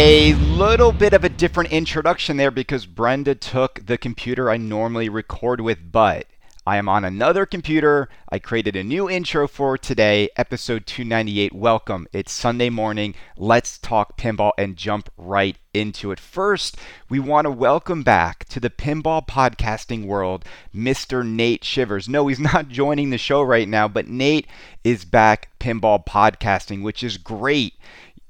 A little bit of a different introduction there because Brenda took the computer I normally record with, but I am on another computer. I created a new intro for today, episode 298. Welcome. It's Sunday morning. Let's talk pinball and jump right into it. First, we want to welcome back to the pinball podcasting world Mr. Nate Shivers. No, he's not joining the show right now, but Nate is back pinball podcasting, which is great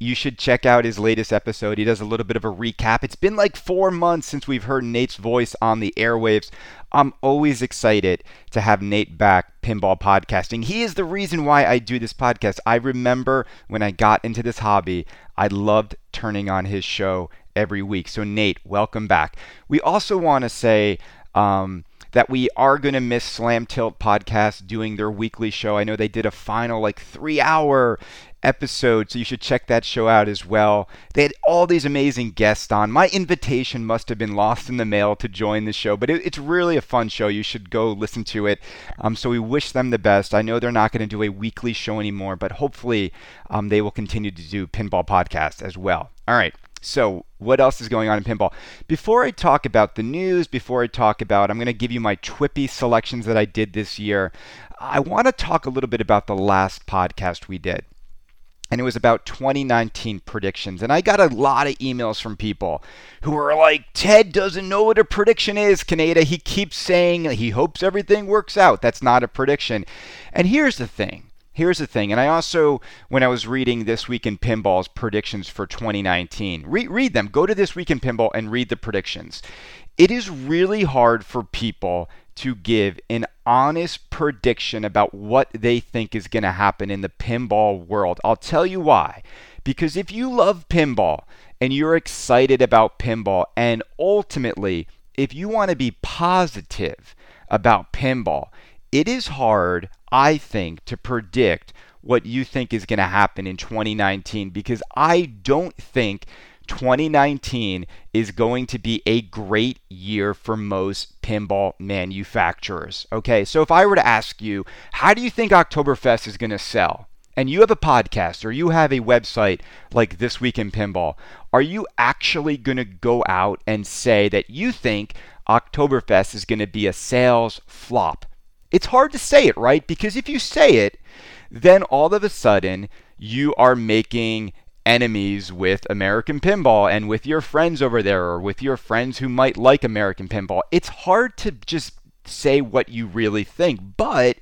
you should check out his latest episode. He does a little bit of a recap. It's been like four months since we've heard Nate's voice on the airwaves. I'm always excited to have Nate back pinball podcasting. He is the reason why I do this podcast. I remember when I got into this hobby, I loved turning on his show every week. So, Nate, welcome back. We also want to say, um, that we are going to miss Slam Tilt podcast doing their weekly show. I know they did a final like three hour episode, so you should check that show out as well. They had all these amazing guests on. My invitation must have been lost in the mail to join the show, but it, it's really a fun show. You should go listen to it. Um, so we wish them the best. I know they're not going to do a weekly show anymore, but hopefully um, they will continue to do pinball Podcast as well. All right. So, what else is going on in pinball? Before I talk about the news, before I talk about, I'm going to give you my Twippy selections that I did this year. I want to talk a little bit about the last podcast we did and it was about 2019 predictions. And I got a lot of emails from people who were like, Ted doesn't know what a prediction is, Kaneda. He keeps saying he hopes everything works out. That's not a prediction. And here's the thing. Here's the thing, and I also, when I was reading This Week in Pinball's predictions for 2019, re- read them. Go to This Week in Pinball and read the predictions. It is really hard for people to give an honest prediction about what they think is going to happen in the pinball world. I'll tell you why. Because if you love pinball and you're excited about pinball, and ultimately, if you want to be positive about pinball, it is hard, I think, to predict what you think is going to happen in 2019 because I don't think 2019 is going to be a great year for most pinball manufacturers. Okay, so if I were to ask you, how do you think Oktoberfest is going to sell? And you have a podcast or you have a website like This Week in Pinball, are you actually going to go out and say that you think Oktoberfest is going to be a sales flop? It's hard to say it, right? Because if you say it, then all of a sudden you are making enemies with American pinball and with your friends over there or with your friends who might like American pinball. It's hard to just say what you really think, but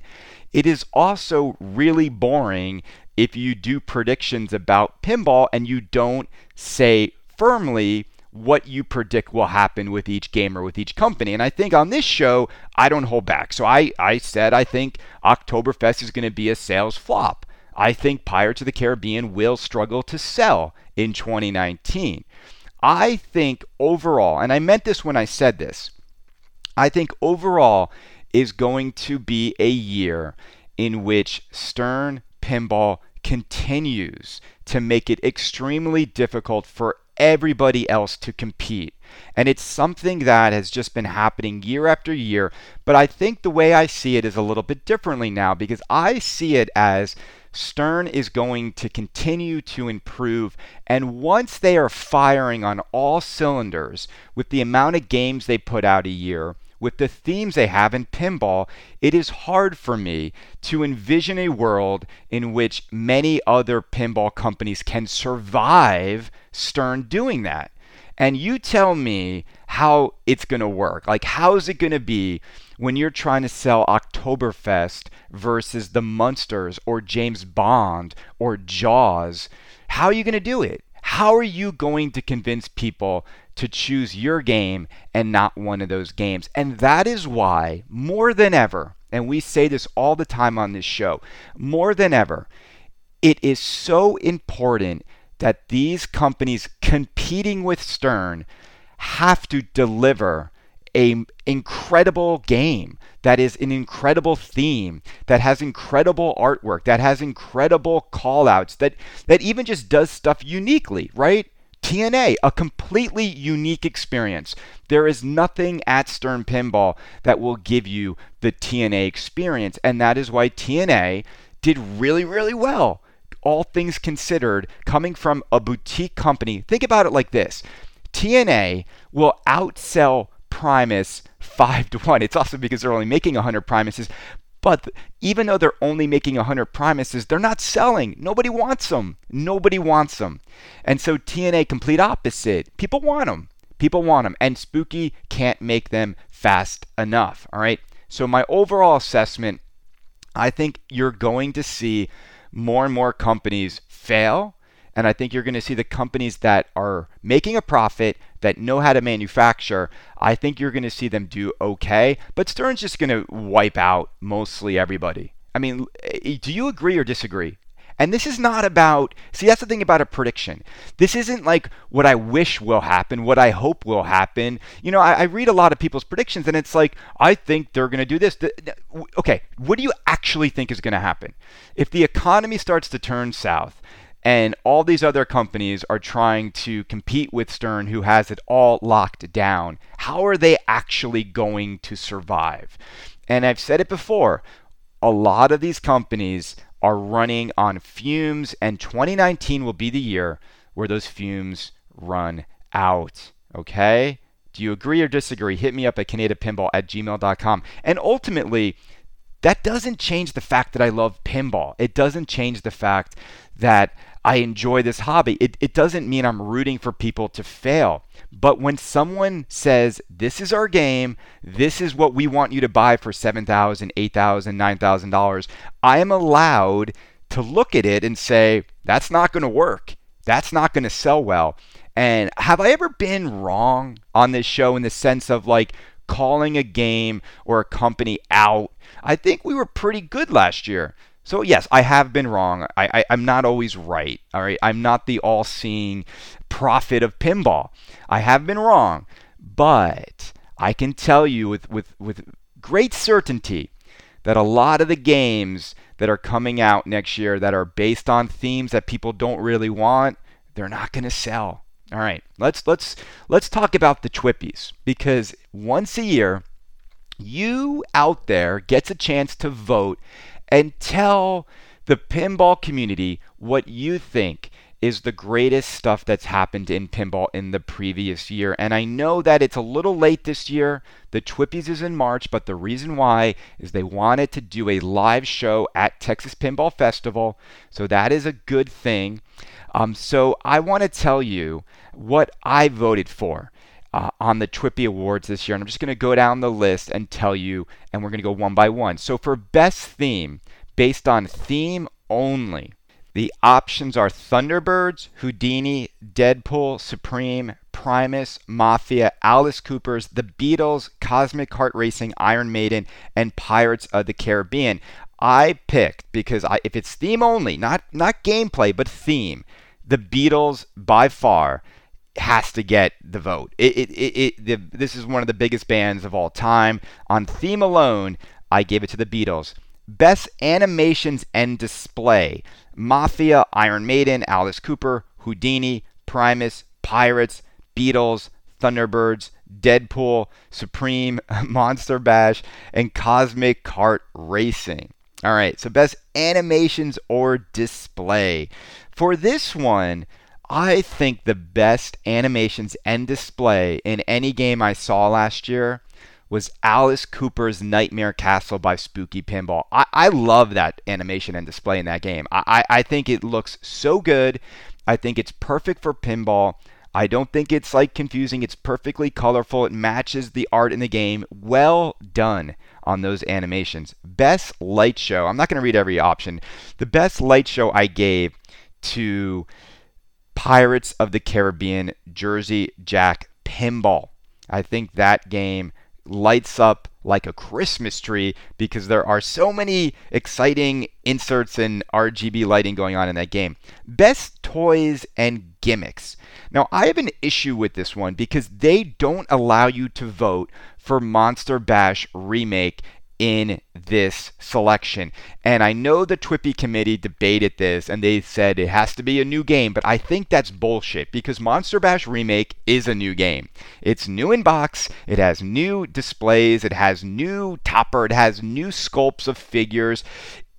it is also really boring if you do predictions about pinball and you don't say firmly what you predict will happen with each game or with each company. And I think on this show, I don't hold back. So I, I said I think Oktoberfest is going to be a sales flop. I think Pirates of the Caribbean will struggle to sell in 2019. I think overall, and I meant this when I said this, I think overall is going to be a year in which Stern Pinball continues to make it extremely difficult for everybody else to compete. And it's something that has just been happening year after year. But I think the way I see it is a little bit differently now because I see it as Stern is going to continue to improve. And once they are firing on all cylinders with the amount of games they put out a year, with the themes they have in pinball, it is hard for me to envision a world in which many other pinball companies can survive Stern doing that. And you tell me how it's going to work. Like, how is it going to be when you're trying to sell Oktoberfest versus the Munsters or James Bond or Jaws, how are you going to do it? How are you going to convince people to choose your game and not one of those games? And that is why, more than ever, and we say this all the time on this show, more than ever, it is so important that these companies competing with Stern have to deliver a incredible game that is an incredible theme that has incredible artwork that has incredible callouts that that even just does stuff uniquely right? TNA, a completely unique experience. There is nothing at Stern Pinball that will give you the TNA experience, and that is why TNA did really, really well. All things considered, coming from a boutique company, think about it like this TNA will outsell Primus 5 to 1. It's also because they're only making 100 Primuses. But even though they're only making 100 Primuses, they're not selling. Nobody wants them. Nobody wants them. And so TNA, complete opposite. People want them. People want them. And Spooky can't make them fast enough. All right. So, my overall assessment I think you're going to see more and more companies fail. And I think you're going to see the companies that are making a profit, that know how to manufacture, I think you're going to see them do okay. But Stern's just going to wipe out mostly everybody. I mean, eh, do you agree or disagree? And this is not about, see, that's the thing about a prediction. This isn't like what I wish will happen, what I hope will happen. You know, I, I read a lot of people's predictions and it's like, I think they're going to do this. Okay, what do you actually think is going to happen? If the economy starts to turn south, and all these other companies are trying to compete with Stern, who has it all locked down. How are they actually going to survive? And I've said it before a lot of these companies are running on fumes, and 2019 will be the year where those fumes run out. Okay? Do you agree or disagree? Hit me up at kanedapinball at gmail.com. And ultimately, that doesn't change the fact that I love pinball. It doesn't change the fact that I enjoy this hobby. It, it doesn't mean I'm rooting for people to fail. But when someone says, this is our game, this is what we want you to buy for $7,000, $8,000, $9,000, I am allowed to look at it and say, that's not going to work. That's not going to sell well. And have I ever been wrong on this show in the sense of like calling a game or a company out? I think we were pretty good last year. So yes, I have been wrong. I, I am not always right. All right, I'm not the all-seeing prophet of pinball. I have been wrong, but I can tell you with with with great certainty that a lot of the games that are coming out next year that are based on themes that people don't really want, they're not going to sell. All right, let's let's let's talk about the Twippies because once a year, you out there gets a chance to vote and tell the pinball community what you think is the greatest stuff that's happened in pinball in the previous year. And I know that it's a little late this year. The Twippies is in March, but the reason why is they wanted to do a live show at Texas Pinball Festival. So that is a good thing. Um, so I want to tell you what I voted for. Uh, on the Twippy Awards this year. And I'm just going to go down the list and tell you, and we're going to go one by one. So, for best theme, based on theme only, the options are Thunderbirds, Houdini, Deadpool, Supreme, Primus, Mafia, Alice Cooper's, The Beatles, Cosmic Kart Racing, Iron Maiden, and Pirates of the Caribbean. I picked because I, if it's theme only, not not gameplay, but theme, The Beatles by far has to get the vote. It, it, it, it the, this is one of the biggest bands of all time. On theme alone, I gave it to the Beatles. Best animations and display Mafia, Iron Maiden, Alice Cooper, Houdini, Primus, Pirates, Beatles, Thunderbirds, Deadpool, Supreme, Monster Bash, and Cosmic Kart Racing. All right, so best animations or display. For this one, I think the best animations and display in any game I saw last year was Alice Cooper's Nightmare Castle by Spooky Pinball. I, I love that animation and display in that game. I, I think it looks so good. I think it's perfect for pinball. I don't think it's like confusing. It's perfectly colorful. It matches the art in the game. Well done on those animations. Best light show. I'm not going to read every option. The best light show I gave to Pirates of the Caribbean Jersey Jack Pinball. I think that game lights up like a Christmas tree because there are so many exciting inserts and RGB lighting going on in that game. Best toys and gimmicks. Now, I have an issue with this one because they don't allow you to vote for Monster Bash Remake in this selection. And I know the Twippy committee debated this and they said it has to be a new game, but I think that's bullshit because Monster Bash Remake is a new game. It's new in box, it has new displays, it has new topper, it has new sculpts of figures.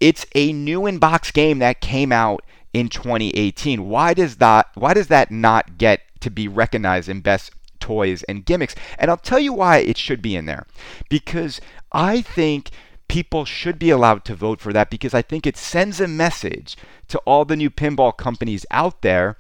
It's a new in box game that came out in 2018. Why does that why does that not get to be recognized in best toys and gimmicks? And I'll tell you why it should be in there. Because I think people should be allowed to vote for that because I think it sends a message to all the new pinball companies out there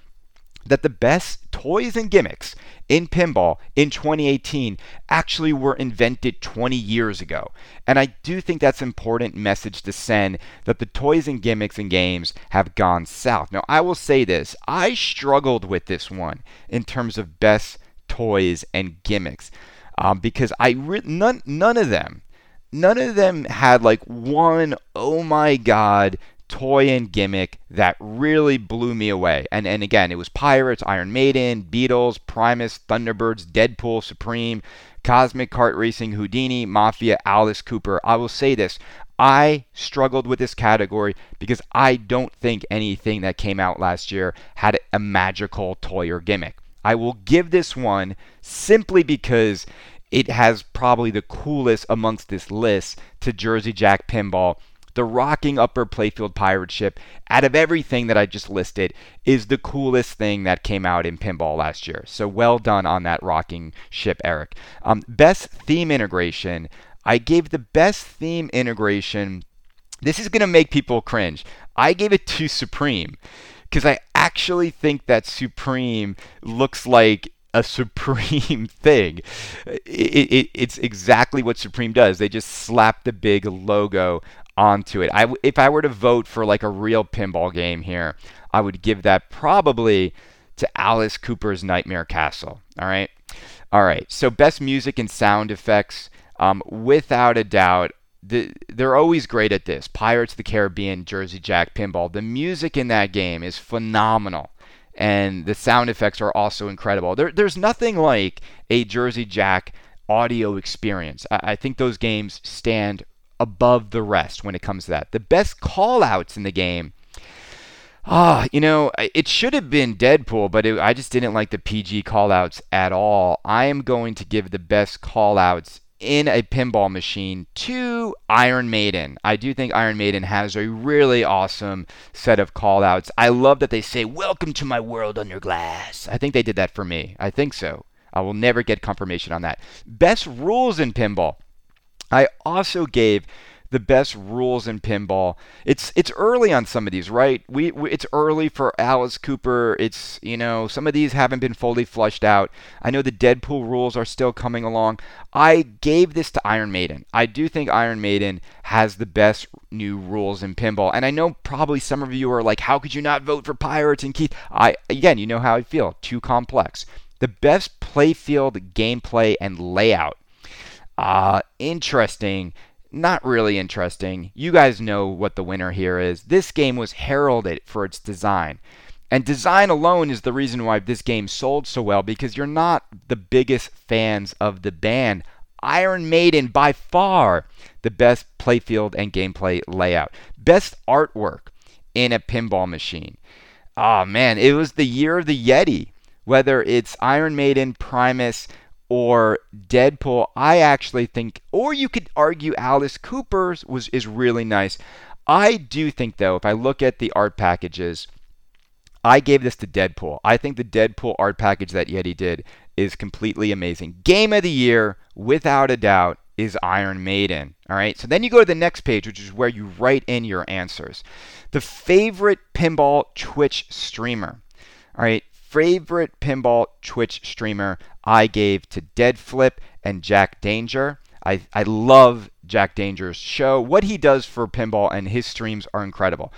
that the best toys and gimmicks in pinball in 2018 actually were invented 20 years ago. And I do think that's an important message to send that the toys and gimmicks and games have gone south. Now, I will say this I struggled with this one in terms of best toys and gimmicks um, because I re- none, none of them none of them had like one oh my god toy and gimmick that really blew me away. And and again, it was Pirates, Iron Maiden, Beatles, Primus, Thunderbirds, Deadpool, Supreme, Cosmic Kart Racing, Houdini, Mafia, Alice Cooper. I will say this. I struggled with this category because I don't think anything that came out last year had a magical toy or gimmick. I will give this one simply because it has probably the coolest amongst this list to Jersey Jack Pinball the rocking upper playfield pirate ship, out of everything that I just listed, is the coolest thing that came out in pinball last year. So well done on that rocking ship, Eric. Um, best theme integration. I gave the best theme integration. This is going to make people cringe. I gave it to Supreme because I actually think that Supreme looks like a Supreme thing. It, it, it's exactly what Supreme does. They just slap the big logo onto it. I, if I were to vote for like a real pinball game here, I would give that probably to Alice Cooper's Nightmare Castle. All right. All right. So best music and sound effects, um, without a doubt, the, they're always great at this. Pirates of the Caribbean, Jersey Jack, Pinball. The music in that game is phenomenal. And the sound effects are also incredible. There, there's nothing like a Jersey Jack audio experience. I, I think those games stand above the rest when it comes to that. The best call outs in the game. Ah, you know, it should have been Deadpool, but it, I just didn't like the PG callouts at all. I am going to give the best callouts in a pinball machine to Iron Maiden. I do think Iron Maiden has a really awesome set of callouts. I love that they say, Welcome to my world under glass. I think they did that for me. I think so. I will never get confirmation on that. Best rules in pinball. I also gave the best rules in pinball. It's it's early on some of these, right? We, we, it's early for Alice Cooper. It's you know some of these haven't been fully flushed out. I know the Deadpool rules are still coming along. I gave this to Iron Maiden. I do think Iron Maiden has the best new rules in pinball, and I know probably some of you are like, how could you not vote for Pirates and Keith? I again, you know how I feel. Too complex. The best playfield gameplay and layout uh, interesting. Not really interesting. You guys know what the winner here is. This game was heralded for its design. And design alone is the reason why this game sold so well because you're not the biggest fans of the band. Iron Maiden, by far, the best playfield and gameplay layout. Best artwork in a pinball machine. Oh man, it was the year of the Yeti. Whether it's Iron Maiden, Primus, or Deadpool, I actually think, or you could argue Alice Cooper's was is really nice. I do think though, if I look at the art packages, I gave this to Deadpool. I think the Deadpool art package that Yeti did is completely amazing. Game of the year, without a doubt, is Iron Maiden. All right. So then you go to the next page, which is where you write in your answers. The favorite pinball Twitch streamer. All right favorite pinball Twitch streamer I gave to Deadflip and Jack Danger. I, I love Jack Danger's show. What he does for pinball and his streams are incredible.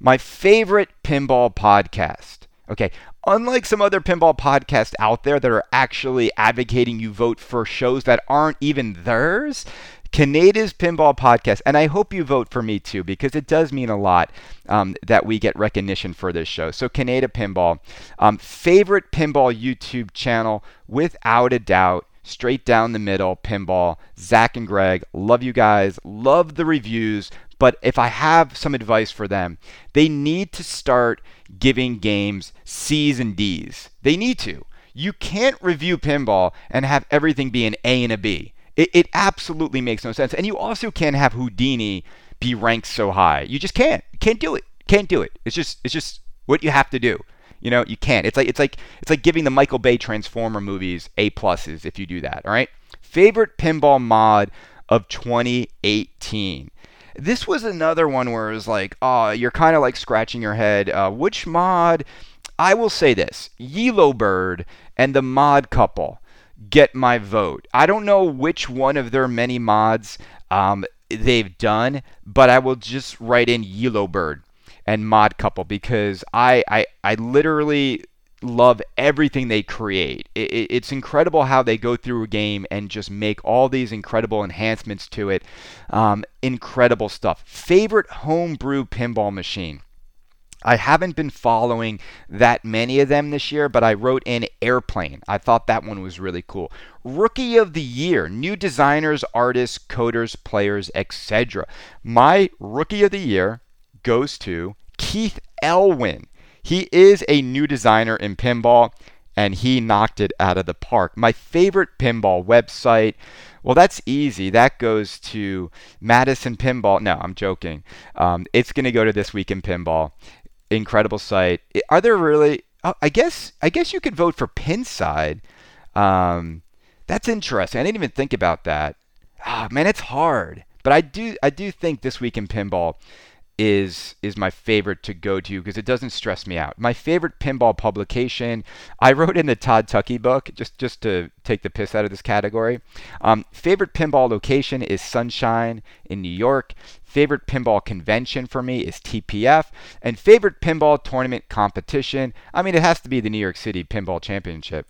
My favorite pinball podcast. Okay, unlike some other pinball podcasts out there that are actually advocating you vote for shows that aren't even theirs, Kaneda's Pinball Podcast, and I hope you vote for me too because it does mean a lot um, that we get recognition for this show. So, Kaneda Pinball, um, favorite pinball YouTube channel without a doubt. Straight down the middle, pinball. Zach and Greg, love you guys, love the reviews. But if I have some advice for them, they need to start giving games C's and D's. They need to. You can't review pinball and have everything be an A and a B. It, it absolutely makes no sense. And you also can't have Houdini be ranked so high. You just can't. Can't do it. Can't do it. It's just it's just What you have to do. You know, you can't. It's like it's like it's like giving the Michael Bay Transformer movies A pluses if you do that. All right. Favorite pinball mod of 2018. This was another one where it was like, oh, you're kind of like scratching your head. Uh, which mod? I will say this: Yellow Bird and the Mod Couple get my vote. I don't know which one of their many mods um, they've done, but I will just write in Yellow Bird and Mod Couple because I, I, I literally love everything they create. It, it, it's incredible how they go through a game and just make all these incredible enhancements to it. Um, incredible stuff. Favorite homebrew pinball machine? I haven't been following that many of them this year, but I wrote in Airplane. I thought that one was really cool. Rookie of the Year, new designers, artists, coders, players, etc. My Rookie of the Year goes to Keith Elwin. He is a new designer in pinball, and he knocked it out of the park. My favorite pinball website. Well, that's easy. That goes to Madison Pinball. No, I'm joking. Um, it's going to go to This Week in Pinball incredible site. Are there really? Oh, I guess I guess you could vote for Pinside. Um, that's interesting. I didn't even think about that. Ah, man, it's hard. But I do I do think this week in pinball is is my favorite to go to because it doesn't stress me out. My favorite pinball publication, I wrote in the Todd Tuckey book just just to take the piss out of this category. Um, favorite pinball location is Sunshine in New York. Favorite pinball convention for me is TPF, and favorite pinball tournament competition. I mean, it has to be the New York City Pinball Championship.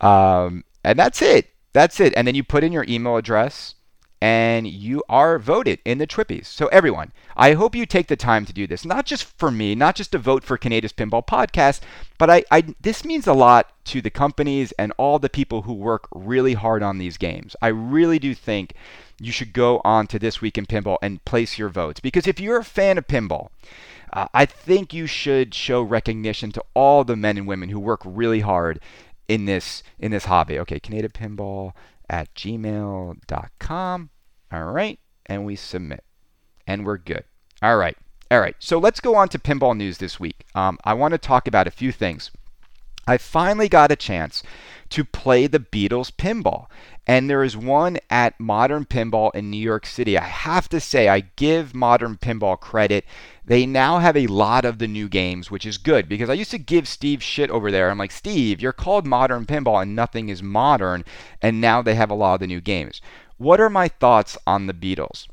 Um, and that's it. That's it. And then you put in your email address and you are voted in the Twippies. So, everyone, I hope you take the time to do this, not just for me, not just to vote for Kaneda's Pinball Podcast, but I, I, this means a lot to the companies and all the people who work really hard on these games. I really do think you should go on to This Week in Pinball and place your votes. Because if you're a fan of pinball, uh, I think you should show recognition to all the men and women who work really hard in this in this hobby. Okay, Kaneda Pinball at gmail.com. All right, and we submit. And we're good. All right. All right. So let's go on to pinball news this week. Um, I want to talk about a few things. I finally got a chance to play the Beatles pinball. And there is one at Modern Pinball in New York City. I have to say, I give Modern Pinball credit. They now have a lot of the new games, which is good because I used to give Steve shit over there. I'm like, Steve, you're called Modern Pinball and nothing is modern. And now they have a lot of the new games. What are my thoughts on the Beatles?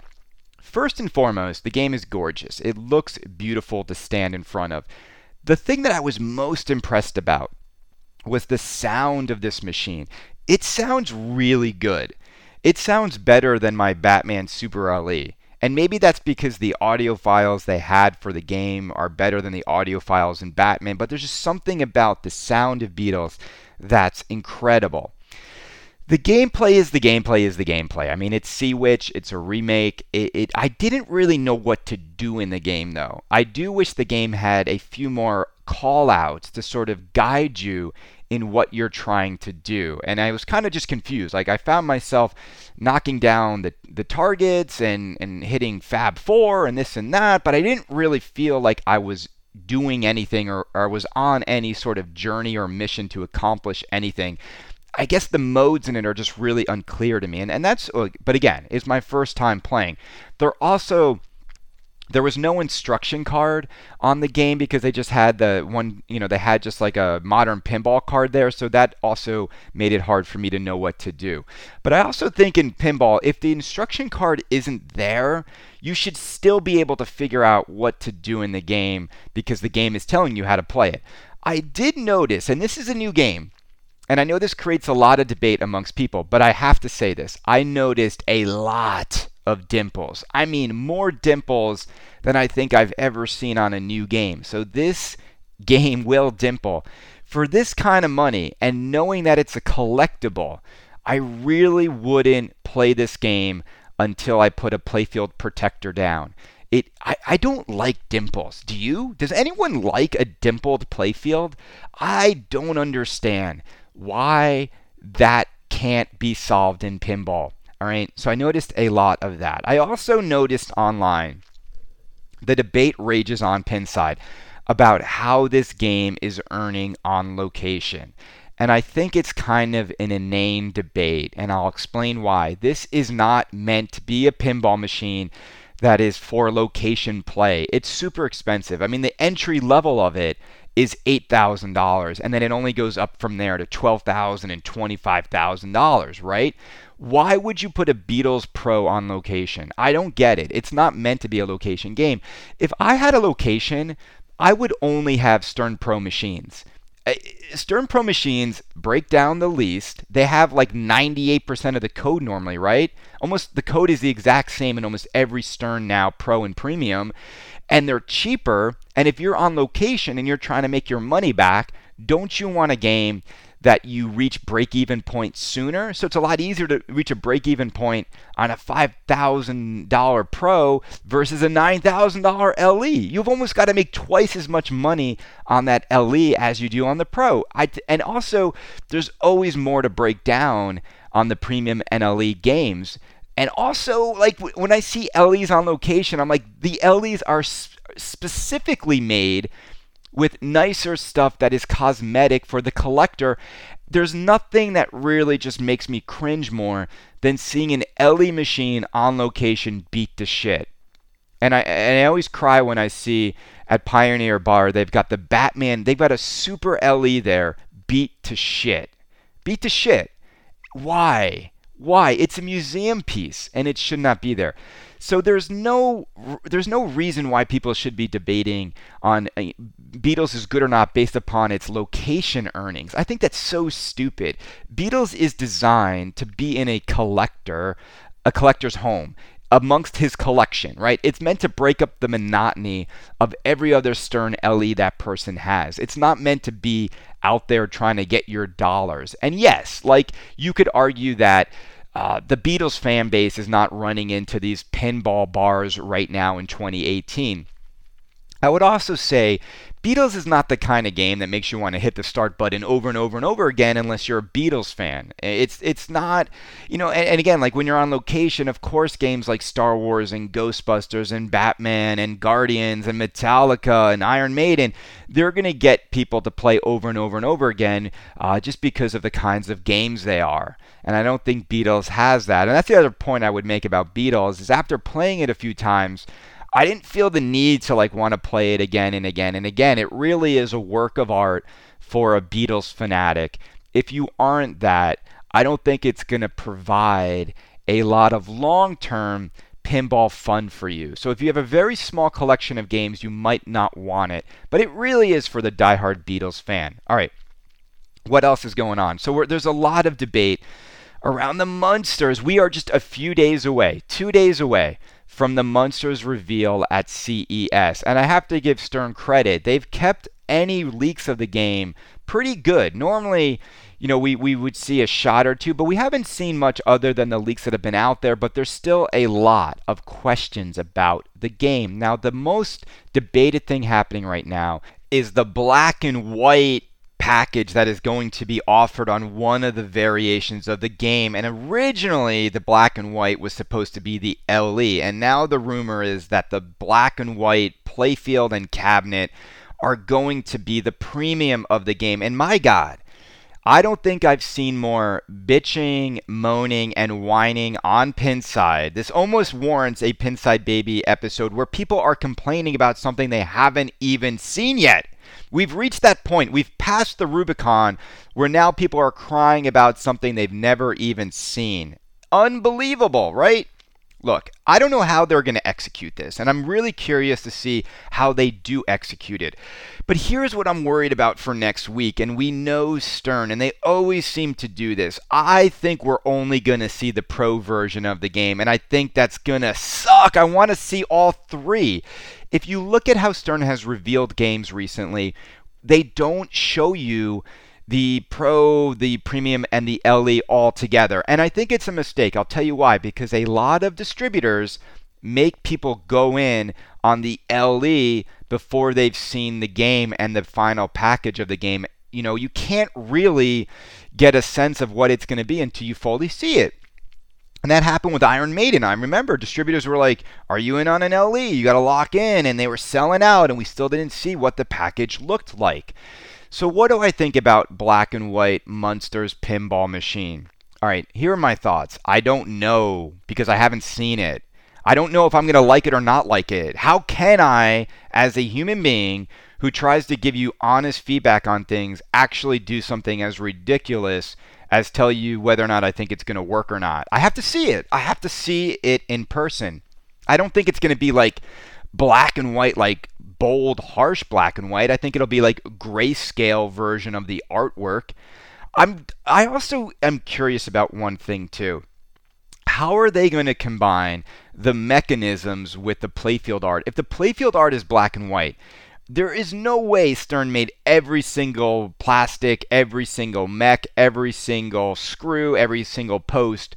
First and foremost, the game is gorgeous. It looks beautiful to stand in front of. The thing that I was most impressed about was the sound of this machine. It sounds really good. It sounds better than my Batman Super LE. And maybe that's because the audio files they had for the game are better than the audio files in Batman, but there's just something about the sound of Beatles that's incredible. The gameplay is the gameplay is the gameplay. I mean, it's Sea Witch, it's a remake. It, it, I didn't really know what to do in the game, though. I do wish the game had a few more call outs to sort of guide you in what you're trying to do. And I was kind of just confused. Like I found myself knocking down the, the targets and, and hitting Fab 4 and this and that, but I didn't really feel like I was doing anything or, or was on any sort of journey or mission to accomplish anything. I guess the modes in it are just really unclear to me. And, and that's, uh, but again, it's my first time playing. They're also there was no instruction card on the game because they just had the one, you know, they had just like a modern pinball card there. So that also made it hard for me to know what to do. But I also think in pinball, if the instruction card isn't there, you should still be able to figure out what to do in the game because the game is telling you how to play it. I did notice, and this is a new game, and I know this creates a lot of debate amongst people, but I have to say this. I noticed a lot of dimples. I mean, more dimples than I think I've ever seen on a new game. So this game will dimple. For this kind of money and knowing that it's a collectible, I really wouldn't play this game until I put a playfield protector down. It I, I don't like dimples. Do you? Does anyone like a dimpled playfield? I don't understand why that can't be solved in pinball. All right, so I noticed a lot of that. I also noticed online the debate rages on Pinside. about how this game is earning on location. And I think it's kind of an inane debate, and I'll explain why. This is not meant to be a pinball machine that is for location play. It's super expensive. I mean, the entry level of it is $8,000, and then it only goes up from there to $12,000 and $25,000, right? Why would you put a Beatles Pro on location? I don't get it. It's not meant to be a location game. If I had a location, I would only have Stern Pro machines. Uh, Stern Pro machines break down the least. They have like 98% of the code normally, right? Almost the code is the exact same in almost every Stern now Pro and Premium, and they're cheaper. And if you're on location and you're trying to make your money back, don't you want a game that you reach break even point sooner. So it's a lot easier to reach a break even point on a $5,000 Pro versus a $9,000 LE. You've almost got to make twice as much money on that LE as you do on the Pro. And also, there's always more to break down on the premium NLE games. And also, like when I see LEs on location, I'm like, the LEs are specifically made with nicer stuff that is cosmetic for the collector. There's nothing that really just makes me cringe more than seeing an LE machine on location beat to shit. And I and I always cry when I see at Pioneer Bar they've got the Batman, they've got a super LE there beat to shit. Beat to shit. Why? Why? It's a museum piece and it should not be there. So there's no there's no reason why people should be debating on uh, Beatles is good or not based upon its location earnings. I think that's so stupid. Beatles is designed to be in a collector, a collector's home amongst his collection, right? It's meant to break up the monotony of every other Stern LE that person has. It's not meant to be out there trying to get your dollars. And yes, like you could argue that uh, the Beatles fan base is not running into these pinball bars right now in 2018. I would also say Beatles is not the kind of game that makes you want to hit the start button over and over and over again unless you're a Beatles fan. It's it's not, you know, and, and, again, like when you're on location, of course, games like Star Wars and Ghostbusters and Batman and Guardians and Metallica and Iron Maiden, they're going to get people to play over and over and over again uh, just because of the kinds of games they are. And I don't think Beatles has that. And that's the other point I would make about Beatles is after playing it a few times, I didn't feel the need to like want to play it again and again and again. It really is a work of art for a Beatles fanatic. If you aren't that, I don't think it's going to provide a lot of long-term pinball fun for you. So if you have a very small collection of games, you might not want it, but it really is for the die-hard Beatles fan. All right. What else is going on? So there's a lot of debate around the Munsters. We are just a few days away, 2 days away from the Munsters reveal at CES. And I have to give Stern credit. They've kept any leaks of the game pretty good. Normally, you know, we, we would see a shot or two, but we haven't seen much other than the leaks that have been out there, but there's still a lot of questions about the game. Now, the most debated thing happening right now is the black and white package that is going to be offered on one of the variations of the game. And originally, the black and white was supposed to be the LE. And now the rumor is that the black and white playfield and cabinet are going to be the premium of the game. And my God, I don't think I've seen more bitching, moaning, and whining on Pinside. This almost warrants a Pinside Baby episode where people are complaining about something they haven't even seen yet. We've reached that point. We've passed the Rubicon where now people are crying about something they've never even seen. Unbelievable, right? Look, I don't know how they're going to execute this, and I'm really curious to see how they do execute it. But here's what I'm worried about for next week, and we know Stern, and they always seem to do this. I think we're only going to see the pro version of the game, and I think that's going to suck. I want to see all three if you look at how Stern has revealed games recently, they don't show you the Pro, the Premium, and the LE all together. And I think it's a mistake. I'll tell you why. Because a lot of distributors make people go in on the LE before they've seen the game and the final package of the game. You know, you can't really get a sense of what it's going to be until you fully see it. And that happened with Iron Maiden. I remember distributors were like, Are you in on an LE? You got to lock in. And they were selling out, and we still didn't see what the package looked like. So, what do I think about Black and White Munster's pinball machine? All right, here are my thoughts. I don't know because I haven't seen it. I don't know if I'm going to like it or not like it. How can I, as a human being who tries to give you honest feedback on things, actually do something as ridiculous as tell you whether or not I think it's going to work or not. I have to see it. I have to see it in person. I don't think it's going to be like black and white, like bold, harsh black and white. I think it'll be like grayscale version of the artwork. I'm I also am curious about one thing too. How are they going to combine the mechanisms with the playfield art? If the playfield art is black and white, there is no way Stern made every single plastic, every single mech, every single screw, every single post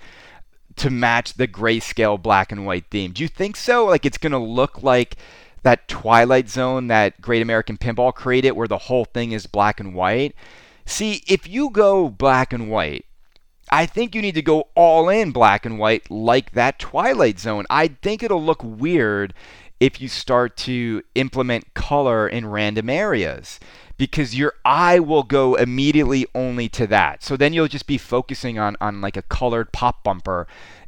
to match the grayscale black and white theme. Do you think so? Like it's going to look like that Twilight Zone that Great American Pinball created where the whole thing is black and white? See, if you go black and white, I think you need to go all in black and white like that Twilight Zone. I think it'll look weird if you start to implement color in random areas because your eye will go immediately only to that. So then you'll just be focusing on, on like a colored pop bumper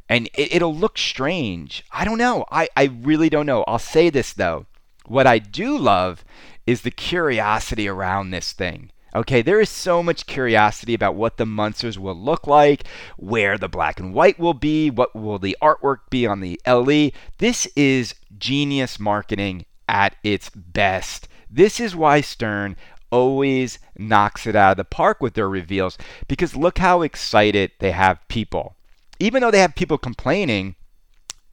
and it, will look strange. I don't know. I, I really don't know. I'll say this though. What I do love is the curiosity around this thing. Okay, there is so much curiosity about what the Munsters will look like, where the black and white will be, what will the artwork be on the LE. This is genius marketing at its best. This is why Stern always knocks it out of the park with their reveals because look how excited they have people. Even though they have people complaining,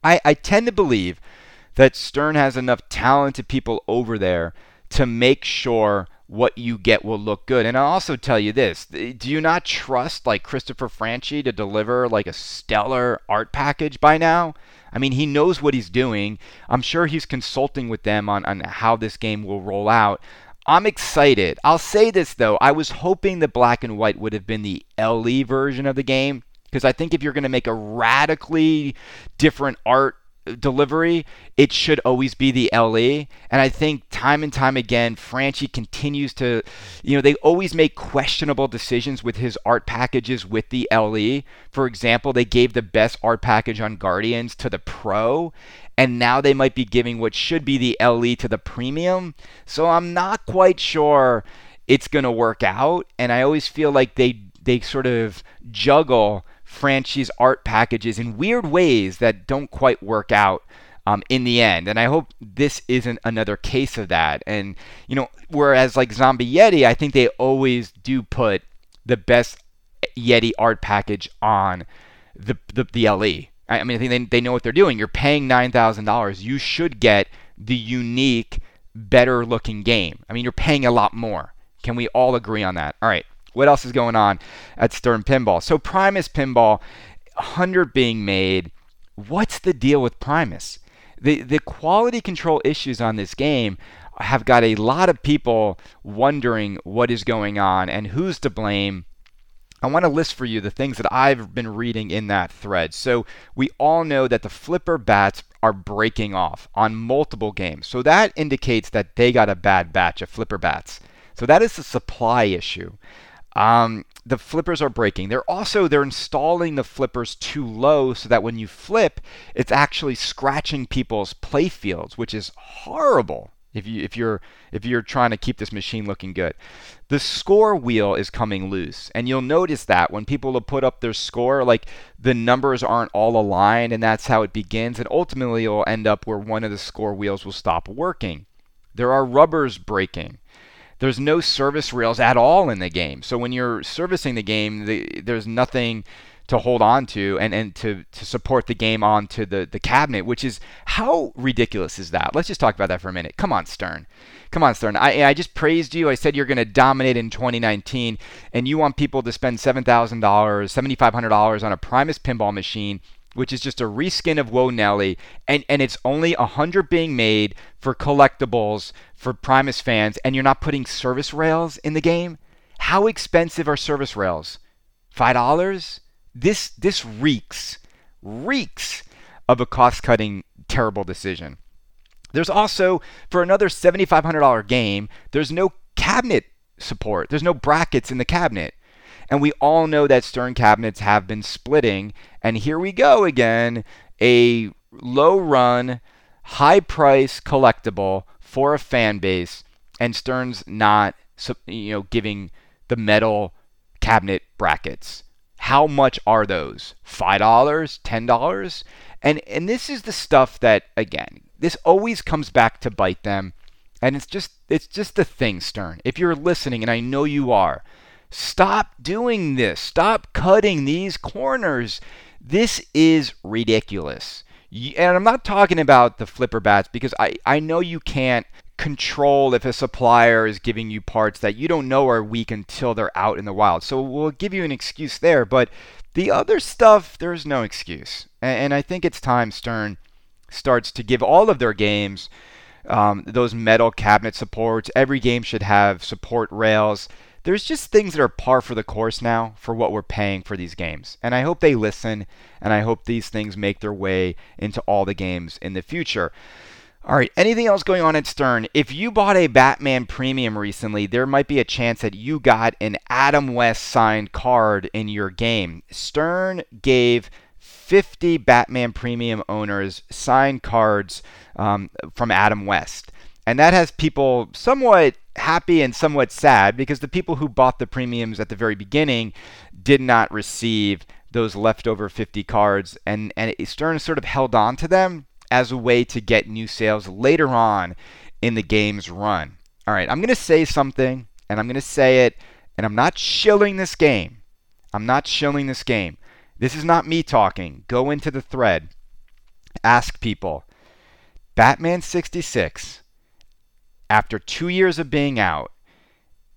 I, I tend to believe that Stern has enough talented people over there to make sure what you get will look good. And I'll also tell you this eh, do you not trust like Christopher Franchi to deliver like a stellar art package by now? I mean, he knows what he's doing. I'm sure he's consulting with them on, on how this game will roll out. I'm excited. I'll say this though, I was hoping the black and white would have been the LE version of the game because I think if you're going to make a radically different art delivery, it should always be the LE. And I think time and time again, Franchi continues to, you know, they always make questionable decisions with his art packages with the LE. For example, they gave the best art package on Guardians to the Pro, and now they might be giving what should be the LE to the Premium. So I'm not quite sure it's going to work out. And I always feel like they they sort of juggle Franchi's art packages in weird ways that don't quite work out um, in the end. And I hope this isn't another case of that. And, you know, whereas like Zombie Yeti, I think they always do put the best Yeti art package on the, the, the LE. I mean, I think they, they know what they're doing. You're paying $9,000. You should get the unique, better looking game. I mean, you're paying a lot more. Can we all agree on that? All right. What else is going on at Stern Pinball? So Primus Pinball, 100 being made. What's the deal with Primus? The the quality control issues on this game have got a lot of people wondering what is going on and who's to blame. I want to list for you the things that I've been reading in that thread. So we all know that the flipper bats are breaking off on multiple games. So that indicates that they got a bad batch of flipper bats. So that is a supply issue. Um, the flippers are breaking. They're also they're installing the flippers too low so that when you flip, it's actually scratching people's play fields, which is horrible if you if you're if you're trying to keep this machine looking good. The score wheel is coming loose, and you'll notice that when people will put up their score, like the numbers aren't all aligned, and that's how it begins, and ultimately it'll end up where one of the score wheels will stop working. There are rubbers breaking there's no service rails at all in the game. So when you're servicing the game, the, there's nothing to hold on to and, and to, to support the game onto the, the cabinet, which is how ridiculous is that? Let's just talk about that for a minute. Come on, Stern. Come on, Stern. I, I just praised you. I said you're going to dominate in 2019, and you want people to spend $7,000, $7,500 on a Primus pinball machine which is just a reskin of Whoa Nellie, and, and it's only 100 being made for collectibles for Primus fans, and you're not putting service rails in the game? How expensive are service rails? Five dollars? This this reeks, reeks of a cost cutting terrible decision. There's also, for another $7,500 game, there's no cabinet support. There's no brackets in the cabinet. And we all know that Stern cabinets have been splitting. And here we go again a low run, high price collectible for a fan base. And Stern's not you know, giving the metal cabinet brackets. How much are those? $5, $10? And and this is the stuff that again, this always comes back to bite them. And it's just it's just the thing, Stern. If you're listening, and I know you are, stop doing this. Stop cutting these corners. This is ridiculous. And I'm not talking about the flipper bats because I, I know you can't control if a supplier is giving you parts that you don't know are weak until they're out in the wild. So we'll give you an excuse there. But the other stuff, there's no excuse. And, I think it's time Stern starts to give all of their games um, those metal cabinet supports. Every game should have support rails. There's just things that are par for the course now for what we're paying for these games. And I hope they listen, and I hope these things make their way into all the games in the future. All right, anything else going on at Stern? If you bought a Batman Premium recently, there might be a chance that you got an Adam West signed card in your game. Stern gave 50 Batman Premium owners signed cards um, from Adam West. And that has people somewhat happy and somewhat sad because the people who bought the premiums at the very beginning did not receive those leftover 50 cards. And, and Stern sort of held on to them as a way to get new sales later on in the game's run. All right, I'm going to say something, and I'm going to say it, and I'm not shilling this game. I'm not shilling this game. This is not me talking. Go into the thread. Ask people. Batman 66, after two years of being out,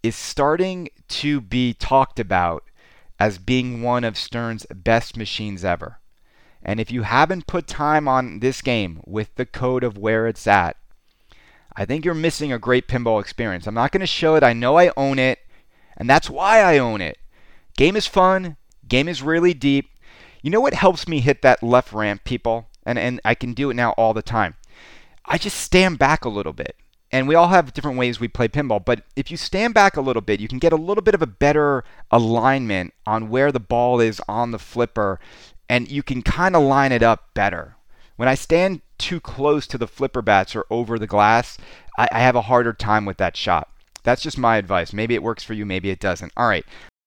is starting to be talked about as being one of Stern's best machines ever. And if you haven't put time on this game with the code of where it's at, I think you're missing a great pinball experience. I'm not going to show it. I know I own it, and that's why I own it. Game is fun. Game is really deep. You know what helps me hit that left ramp, people? And, and I can do it now all the time. I just stand back a little bit. And we all have different ways we play pinball, but if you stand back a little bit, you can get a little bit of a better alignment on where the ball is on the flipper and you can kind of line it up better. When I stand too close to the flipper bats or over the glass, I, I have a harder time with that shot. That's just my advice. Maybe it works for you, maybe it doesn't. All right.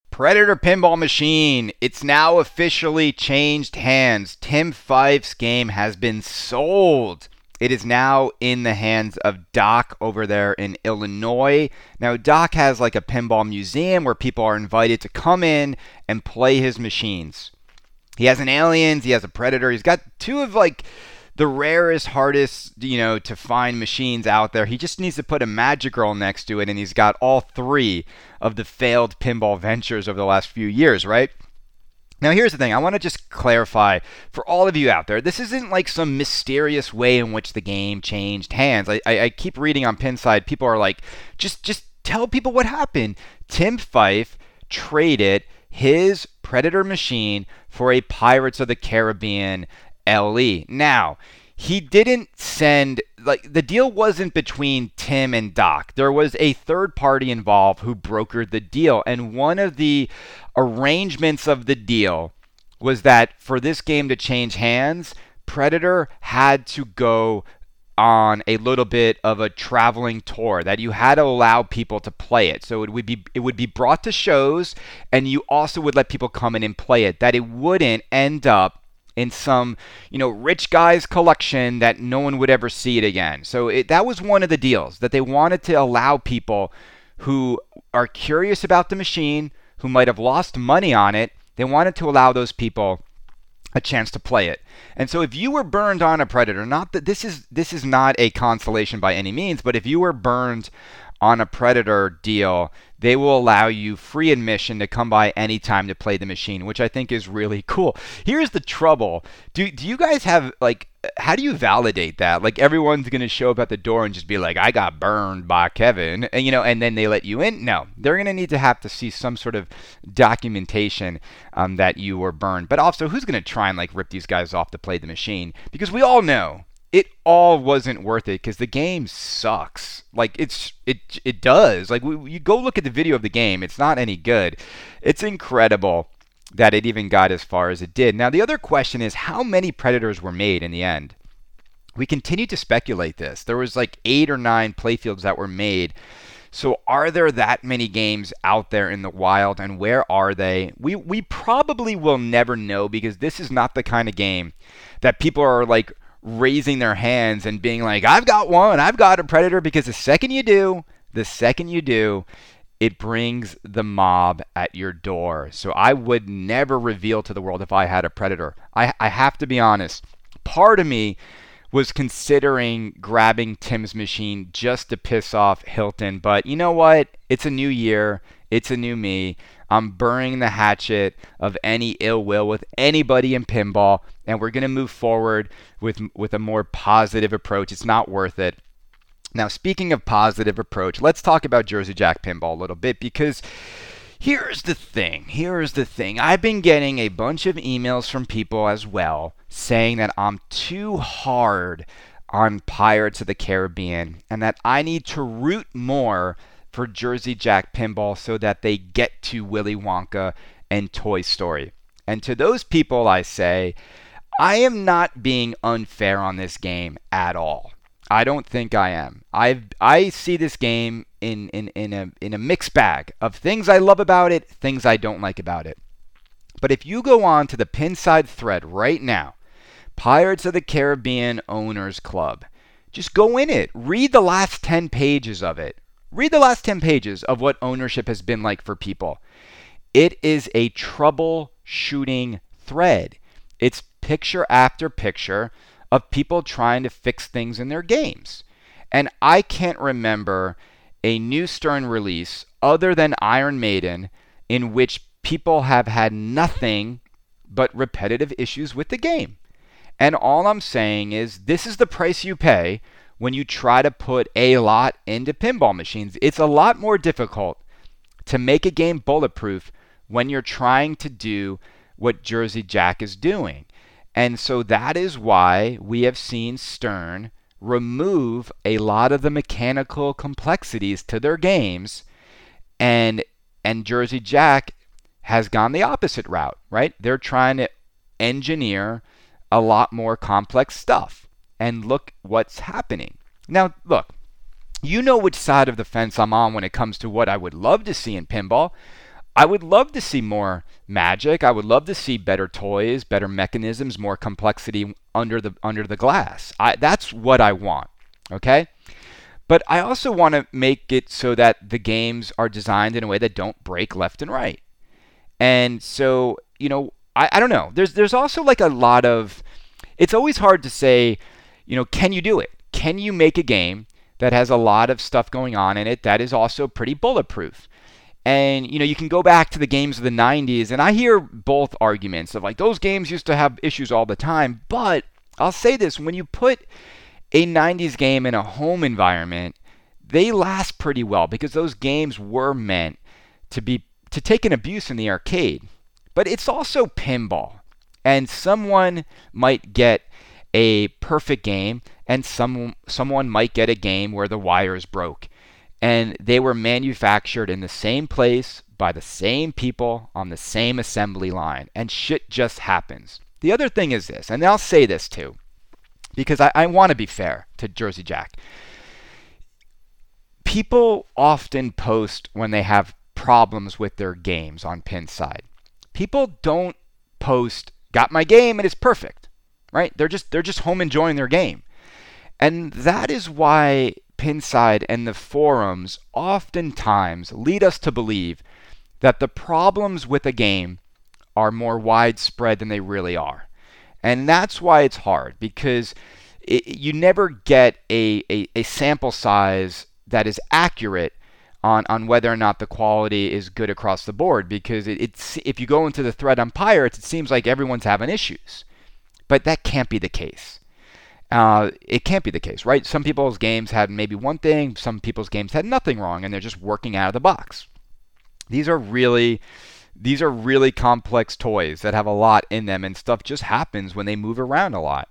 Predator Pinball Machine. It's now officially changed hands. Tim Fife's game has been sold. It is now in the hands of Doc over there in Illinois. Now, Doc has like a pinball museum where people are invited to come in and play his machines. He has an aliens, he has a predator. He's got two of like the rarest, hardest, you know, to find machines out there. He just needs to put a Magic Girl next to it, and he's got all three of the failed pinball ventures over the last few years, right? Now, here's the thing. I want to just clarify for all of you out there this isn't like some mysterious way in which the game changed hands. I, I, I keep reading on Pinside, people are like, just, just tell people what happened. Tim Fife traded his Predator machine for a Pirates of the Caribbean LE. Now, he didn't send like the deal wasn't between Tim and Doc. There was a third party involved who brokered the deal and one of the arrangements of the deal was that for this game to change hands, Predator had to go on a little bit of a traveling tour that you had to allow people to play it. So it would be it would be brought to shows and you also would let people come in and play it. That it wouldn't end up in some, you know, rich guy's collection that no one would ever see it again. So it, that was one of the deals that they wanted to allow people who are curious about the machine, who might have lost money on it, they wanted to allow those people a chance to play it. And so if you were burned on a predator, not that this is this is not a consolation by any means, but if you were burned on a Predator deal, they will allow you free admission to come by anytime to play the machine, which I think is really cool. Here's the trouble. Do, do you guys have, like, how do you validate that? Like, everyone's going to show up at the door and just be like, I got burned by Kevin, and, you know, and then they let you in? No. They're going to need to have to see some sort of documentation um, that you were burned. But also, who's going to try and, like, rip these guys off to play the machine? Because we all know it all wasn't worth it because the game sucks. Like it's it it does. Like we, you go look at the video of the game, it's not any good. It's incredible that it even got as far as it did. Now the other question is how many predators were made in the end? We continue to speculate this. There was like 8 or 9 playfields that were made. So are there that many games out there in the wild and where are they? We we probably will never know because this is not the kind of game that people are like raising their hands and being like, I've got one, I've got a predator, because the second you do, the second you do, it brings the mob at your door. So I would never reveal to the world if I had a predator. I, I have to be honest. Part of me was considering grabbing Tim's machine just to piss off Hilton, but you know what? It's a new year. It's a new me. I'm burning the hatchet of any ill will with anybody in pinball, and we're going to move forward with with a more positive approach. It's not worth it. Now, speaking of positive approach, let's talk about Jersey Jack pinball a little bit because here's the thing. Here's the thing. I've been getting a bunch of emails from people as well saying that I'm too hard on Pirates of the Caribbean and that I need to root more for Jersey Jack Pinball so that they get to Willy Wonka and Toy Story. And to those people, I say, I am not being unfair on this game at all. I don't think I am. I I see this game in, in, in a in a mixed bag of things I love about it, things I don't like about it. But if you go on to the pinside thread right now, Pirates of the Caribbean Owners Club, just go in it. Read the last 10 pages of it. Read the last 10 pages of what ownership has been like for people. It is a troubleshooting thread. It's picture after picture of people trying to fix things in their games. And I can't remember a new Stern release other than Iron Maiden in which people have had nothing but repetitive issues with the game. And all I'm saying is this is the price you pay when you try to put a lot into pinball machines. It's a lot more difficult to make a game bulletproof when you're trying to do what Jersey Jack is doing. And so that is why we have seen Stern remove a lot of the mechanical complexities to their games and and Jersey Jack has gone the opposite route, right? They're trying to engineer a lot more complex stuff and look what's happening. Now, look, you know which side of the fence I'm on when it comes to what I would love to see in pinball. I would love to see more magic. I would love to see better toys, better mechanisms, more complexity under the under the glass. I, that's what I want. Okay? But I also want to make it so that the games are designed in a way that don't break left and right. And so, you know, I, I don't know. There's there's also like a lot of it's always hard to say you know, can you do it? Can you make a game that has a lot of stuff going on in it that is also pretty bulletproof? And you know, you can go back to the games of the 90s and I hear both arguments of like those games used to have issues all the time, but I'll say this, when you put a 90s game in a home environment, they last pretty well because those games were meant to be to take an abuse in the arcade. But it's also pinball. And someone might get a perfect game, and some someone might get a game where the wires broke, and they were manufactured in the same place by the same people on the same assembly line, and shit just happens. The other thing is this, and I'll say this too, because I, I want to be fair to Jersey Jack. People often post when they have problems with their games on Pinside. People don't post, got my game and it's perfect right? They're just they're just home enjoying their game. And that is why Pinside and the forums oftentimes lead us to believe that the problems with a game are more widespread than they really are. And that's why it's hard because it, you never get a, a, a, sample size that is accurate on, on whether or not the quality is good across the board because it, it's if you go into the thread on it seems like everyone's having issues, but that can't be the case. Uh, it can't be the case, right? Some people's games had maybe one thing, some people's games had nothing wrong, and they're just working out of the box. These are really these are really complex toys that have a lot in them, and stuff just happens when they move around a lot.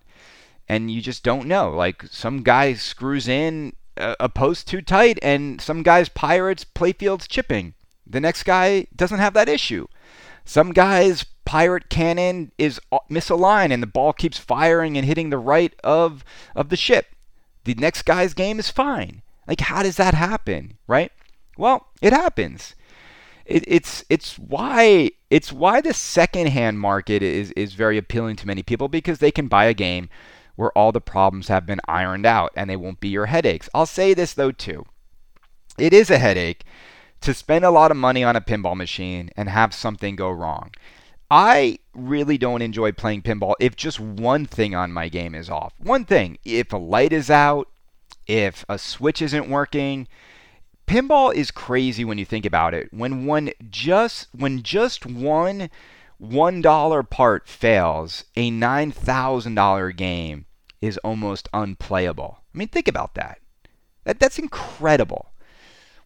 And you just don't know. Like some guy screws in a post too tight, and some guy's Pirates playfield's chipping. The next guy doesn't have that issue. Some guy's pirate cannon is misaligned, and the ball keeps firing and hitting the right of of the ship. The next guy's game is fine. Like, how does that happen, right? Well, it happens. It, it's it's why it's why the secondhand market is is very appealing to many people because they can buy a game where all the problems have been ironed out and they won't be your headaches. I'll say this though too. It is a headache to spend a lot of money on a pinball machine and have something go wrong. I really don't enjoy playing pinball if just one thing on my game is off. One thing, if a light is out, if a switch isn't working, pinball is crazy when you think about it. When one just when just one $1 part fails, a $9,000 game is almost unplayable. I mean, think about that. That that's incredible.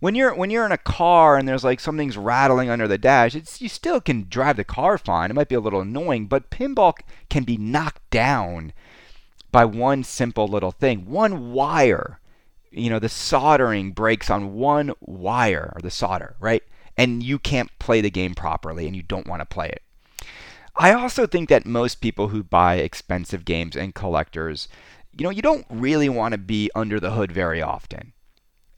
When you're when you're in a car and there's like something's rattling under the dash, it's you still can drive the car fine. It might be a little annoying, but pinball can be knocked down by one simple little thing, one wire. You know, the soldering breaks on one wire or the solder, right? And you can't play the game properly and you don't want to play it. I also think that most people who buy expensive games and collectors, you know, you don't really want to be under the hood very often.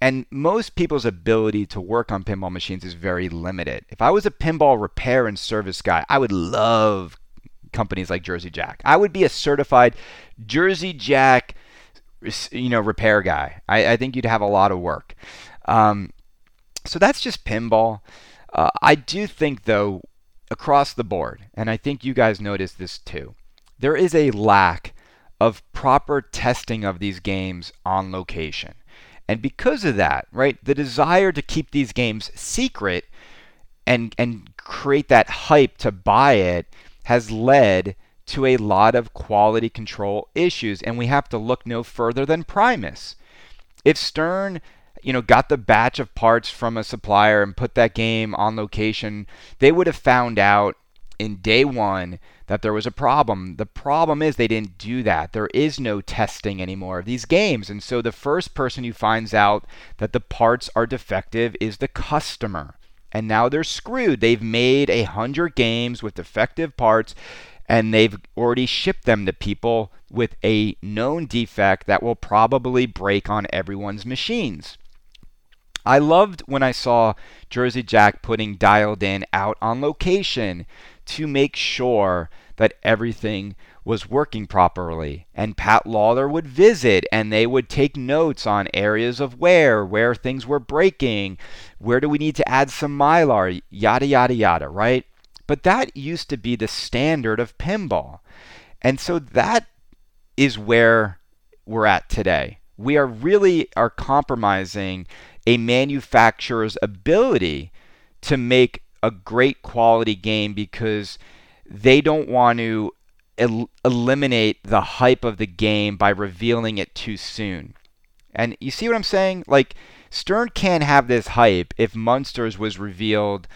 And most people's ability to work on pinball machines is very limited. If I was a pinball repair and service guy, I would love companies like Jersey Jack. I would be a certified Jersey Jack, you know, repair guy. I, I think you'd have a lot of work. Um, so that's just pinball. Uh, I do think, though, across the board, and I think you guys noticed this too, there is a lack of proper testing of these games on location. And because of that, right, the desire to keep these games secret and and create that hype to buy it has led to a lot of quality control issues and we have to look no further than Primus. If Stern you know, got the batch of parts from a supplier and put that game on location, they would have found out in day one that there was a problem. The problem is they didn't do that. There is no testing anymore of these games. And so the first person who finds out that the parts are defective is the customer. And now they're screwed. They've made a hundred games with defective parts and they've already shipped them to people with a known defect that will probably break on everyone's machines. I loved when I saw Jersey Jack putting Dialed In out on location to make sure that everything was working properly. And Pat Lawlor would visit and they would take notes on areas of wear, where things were breaking, where do we need to add some mylar, yada, yada, yada, right? But that used to be the standard of pinball. And so that is where we're at today. We are really are compromising a manufacturer's ability to make a great quality game because they don't want to el- eliminate the hype of the game by revealing it too soon. And you see what I'm saying? Like, Stern can't have this hype if Munsters was revealed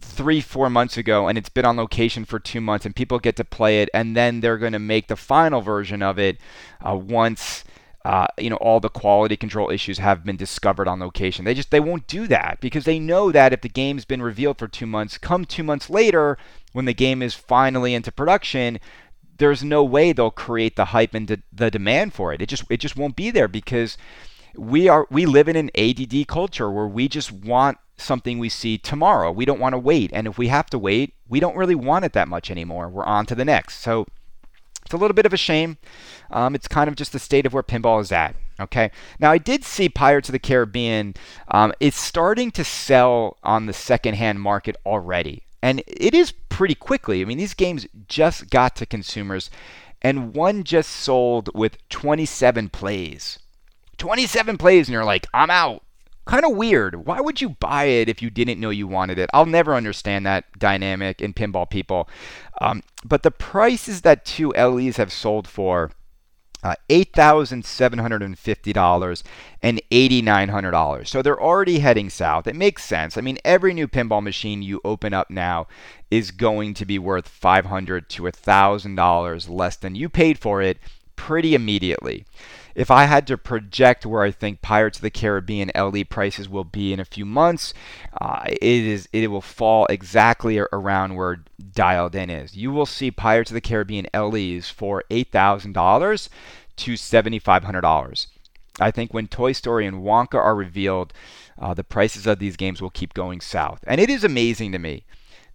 three, four months ago and it's been on location for two months and people get to play it and then they're going to make the final version of it uh, once uh, you know all the quality control issues have been discovered on location. They just they won't do that because they know that if the game's been revealed for two months, come two months later when the game is finally into production, there's no way they'll create the hype and de- the demand for it. It just it just won't be there because we are we live in an ADD culture where we just want something we see tomorrow. We don't want to wait, and if we have to wait, we don't really want it that much anymore. We're on to the next. So it's a little bit of a shame. Um, it's kind of just the state of where pinball is at. Okay. Now I did see Pirates of the Caribbean um, is starting to sell on the secondhand market already, and it is pretty quickly. I mean, these games just got to consumers, and one just sold with 27 plays. 27 plays, and you're like, I'm out. kind of weird. Why would you buy it if you didn't know you wanted it? I'll never understand that dynamic in pinball people. Um, but the prices that two LEs have sold for. Uh, $8,750 and $8,900. So they're already heading south. It makes sense. I mean, every new pinball machine you open up now is going to be worth 500 to $1,000 less than you paid for it pretty immediately if I had to project where I think Pirates of the Caribbean LE prices will be in a few months, uh, it is it will fall exactly around where dialed in is. You will see Pirates of the Caribbean LEs for eight thousand dollars to seventy five hundred dollars. I think when Toy Story and Wonka are revealed, uh, the prices of these games will keep going south. And it is amazing to me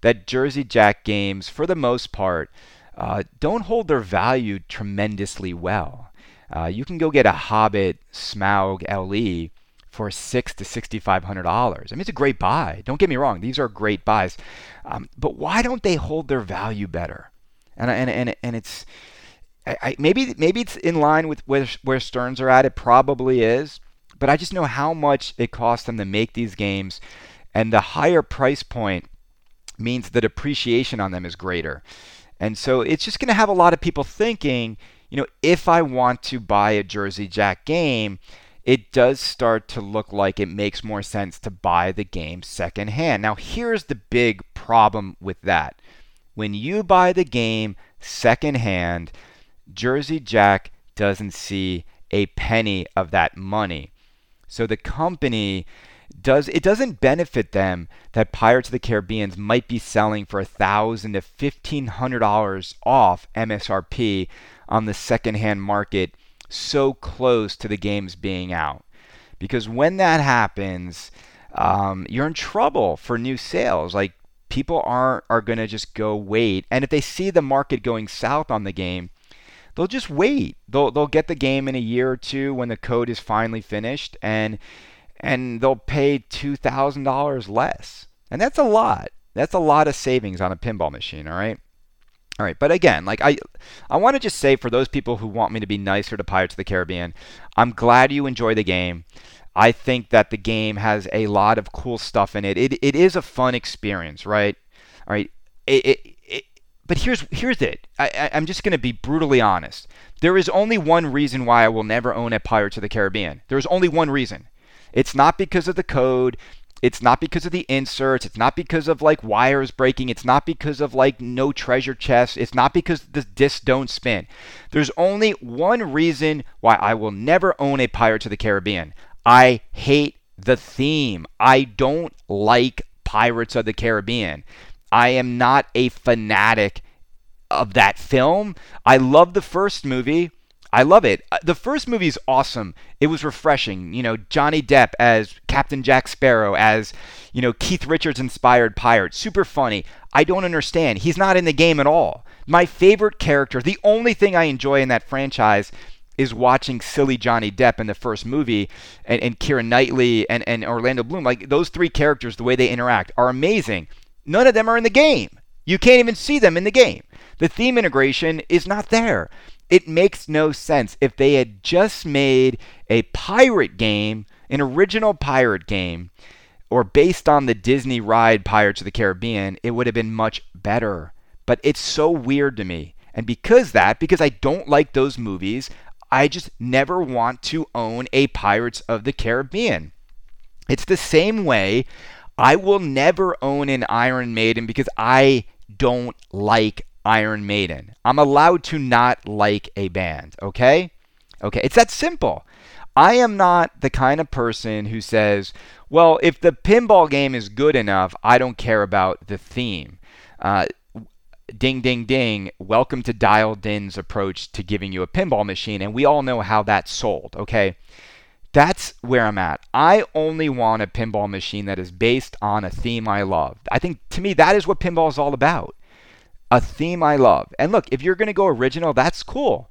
that Jersey Jack games, for the most part, uh, don't hold their value tremendously well. Uh, you can go get a Hobbit Smaug LE for six to sixty-five hundred dollars. I mean, it's a great buy. Don't get me wrong; these are great buys. Um, but why don't they hold their value better? And and and and it's I, I, maybe maybe it's in line with where where Sterns are at. It probably is. But I just know how much it costs them to make these games, and the higher price point means the depreciation on them is greater. And so it's just going to have a lot of people thinking, you know, if I want to buy a Jersey Jack game, it does start to look like it makes more sense to buy the game secondhand. Now, here's the big problem with that. When you buy the game secondhand, Jersey Jack doesn't see a penny of that money. So the company does it doesn't benefit them that Pirates of the Caribbeans might be selling for a thousand to fifteen hundred dollars off MSRP on the secondhand market so close to the games being out. Because when that happens, um, you're in trouble for new sales. Like people aren't are to just go wait, and if they see the market going south on the game, they'll just wait. They'll they'll get the game in a year or two when the code is finally finished, and and they'll pay two thousand dollars less, and that's a lot. That's a lot of savings on a pinball machine. All right. All right, but again, like I, I want to just say for those people who want me to be nicer to Pirates of the Caribbean, I'm glad you enjoy the game. I think that the game has a lot of cool stuff in it. It, it is a fun experience, right? All right. It, it, it but here's here's it. I, I, I'm just going to be brutally honest. There is only one reason why I will never own a Pirates of the Caribbean. There is only one reason. It's not because of the code. It's not because of the inserts. It's not because of like wires breaking. It's not because of like no treasure chests. It's not because the discs don't spin. There's only one reason why I will never own a Pirates of the Caribbean. I hate the theme. I don't like Pirates of the Caribbean. I am not a fanatic of that film. I love the first movie. I love it. Uh, the first movie is awesome. It was refreshing. You know, Johnny Depp as Captain Jack Sparrow, as, you know, Keith Richards inspired pirate. Super funny. I don't understand. He's not in the game at all. My favorite character, the only thing I enjoy in that franchise is watching silly Johnny Depp in the first movie and, and Keira Knightley and, and Orlando Bloom. Like those three characters, the way they interact are amazing. None of them are in the game. You can't even see them in the game. The theme integration is not there. It makes no sense. If they had just made a pirate game, an original pirate game, or based on the Disney ride Pirates of the Caribbean, it would have been much better. But it's so weird to me. And because that, because I don't like those movies, I just never want to own a Pirates of the Caribbean. It's the same way I will never own an Iron Maiden because I don't like Iron Maiden. I'm allowed to not like a band, okay? Okay, it's that simple. I am not the kind of person who says, well, if the pinball game is good enough, I don't care about the theme. Uh, ding, ding, ding. Welcome to Dialed In's approach to giving you a pinball machine. And we all know how that's sold, okay? That's where I'm at. I only want a pinball machine that is based on a theme I love. I think to me, that is what pinball is all about a theme I love. And look, if you're going to go original, that's cool.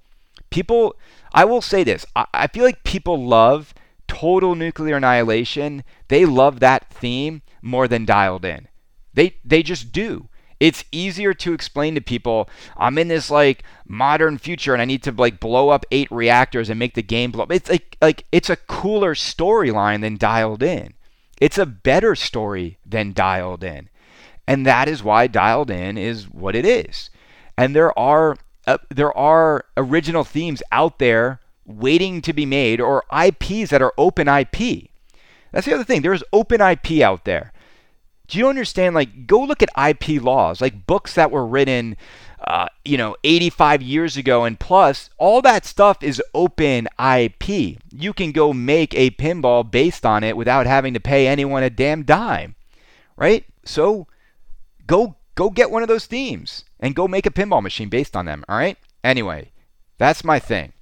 People, I will say this I, I, feel like people love total nuclear annihilation. They love that theme more than dialed in. They, they just do. It's easier to explain to people, I'm in this like modern future and I need to like blow up eight reactors and make the game blow up. It's like like it's a cooler storyline than dialed in. It's a better story than dialed in. And that is why dialed in is what it is. And there are uh, there are original themes out there waiting to be made or IPs that are open IP. That's the other thing. There's open IP out there. Do you understand? Like, go look at IP laws, like books that were written, uh, you know, 85 years ago and plus. All that stuff is open IP. You can go make a pinball based on it without having to pay anyone a damn dime, right? So, go go get one of those themes and go make a pinball machine based on them. All right. Anyway, that's my thing.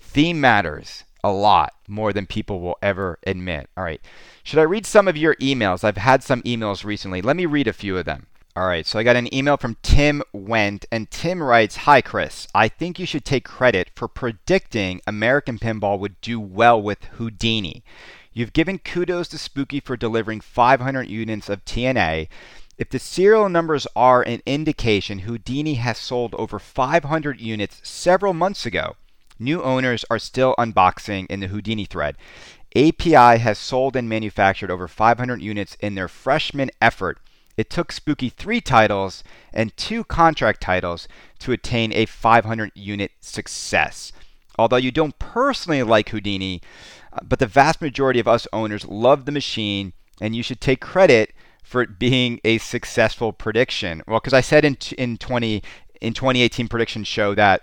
Theme matters a lot more than people will ever admit. All right. Should I read some of your emails? I've had some emails recently. Let me read a few of them. All right, so I got an email from Tim Went, and Tim writes Hi, Chris. I think you should take credit for predicting American Pinball would do well with Houdini. You've given kudos to Spooky for delivering 500 units of TNA. If the serial numbers are an indication, Houdini has sold over 500 units several months ago. New owners are still unboxing in the Houdini thread. API has sold and manufactured over 500 units in their freshman effort. It took Spooky three titles and two contract titles to attain a 500 unit success. Although you don't personally like Houdini, uh, but the vast majority of us owners love the machine, and you should take credit for it being a successful prediction. Well, because I said in in 20 in 2018 prediction show that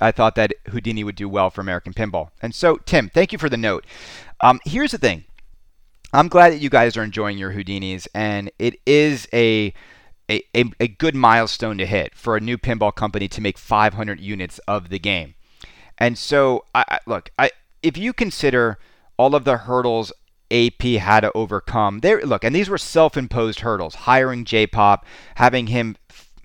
I thought that Houdini would do well for American Pinball. And so, Tim, thank you for the note. Um, here's the thing. I'm glad that you guys are enjoying your Houdinis, and it is a, a, a, a good milestone to hit for a new pinball company to make 500 units of the game. And so, I, I, look, I, if you consider all of the hurdles AP had to overcome, there, look, and these were self-imposed hurdles. Hiring J-Pop, having him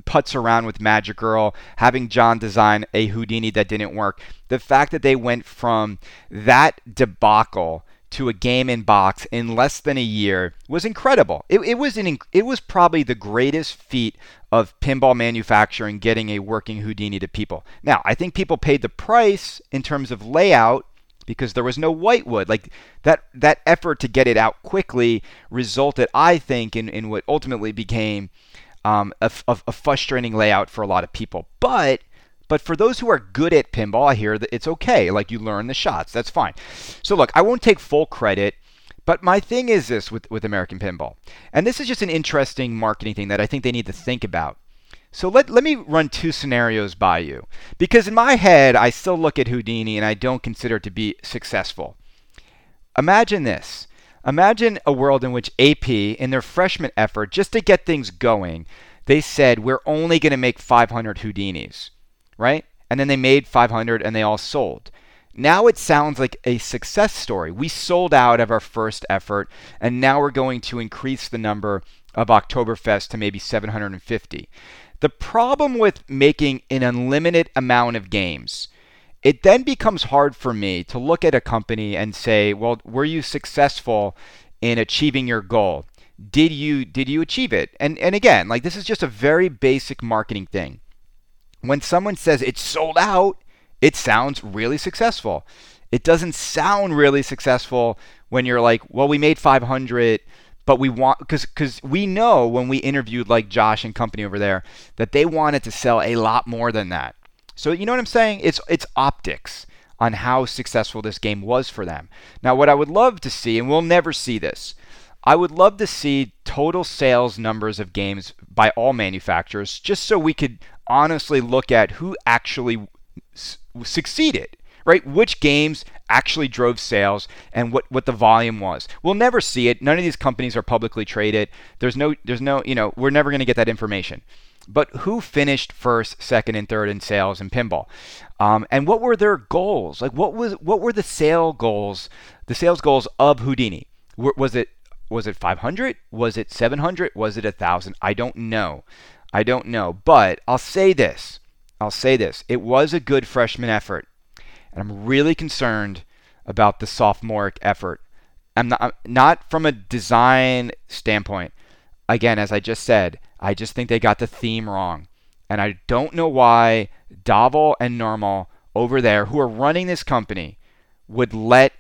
putz around with Magic Girl, having John design a Houdini that didn't work. The fact that they went from that debacle to a game in box in less than a year was incredible. It, it was an it was probably the greatest feat of pinball manufacturing getting a working Houdini to people. Now, I think people paid the price in terms of layout because there was no whitewood. Like that that effort to get it out quickly resulted, I think, in, in what ultimately became um, a, a, a frustrating layout for a lot of people. But but for those who are good at pinball, I hear that it's okay. Like you learn the shots. That's fine. So look, I won't take full credit. But my thing is this with, with American Pinball. And this is just an interesting marketing thing that I think they need to think about. So let, let me run two scenarios by you. Because in my head, I still look at Houdini and I don't consider it to be successful. Imagine this Imagine a world in which AP, in their freshman effort, just to get things going, they said, we're only going to make 500 Houdinis, right? And then they made 500 and they all sold. Now it sounds like a success story. We sold out of our first effort, and now we're going to increase the number of Oktoberfest to maybe 750. The problem with making an unlimited amount of games it then becomes hard for me to look at a company and say, well, were you successful in achieving your goal? Did you did you achieve it? And and again, like this is just a very basic marketing thing. When someone says it's sold out, it sounds really successful. It doesn't sound really successful when you're like, well, we made 500 but we want because because we know when we interviewed like Josh and company over there that they wanted to sell a lot more than that. So you know what I'm saying? It's it's optics on how successful this game was for them. Now what I would love to see and we'll never see this. I would love to see total sales numbers of games by all manufacturers just so we could honestly look at who actually s- succeeded right? Which games actually drove sales and what, what the volume was. We'll never see it. None of these companies are publicly traded. There's no there's no, you know, we're never going to get that information but who finished first, second, and third in sales and pinball? Um, and what were their goals? Like, what was what were the sale goals? The sales goals of Houdini? Was it was it 500? Was it 700? Was it a thousand? I don't know. I don't know. But I'll say this. I'll say this. It was a good freshman effort, and I'm really concerned about the sophomoric effort. I'm not not from a design standpoint. again, as I just said, I just think they got the theme wrong. And I don't know why Davol and Normal over there, who are running this company, would let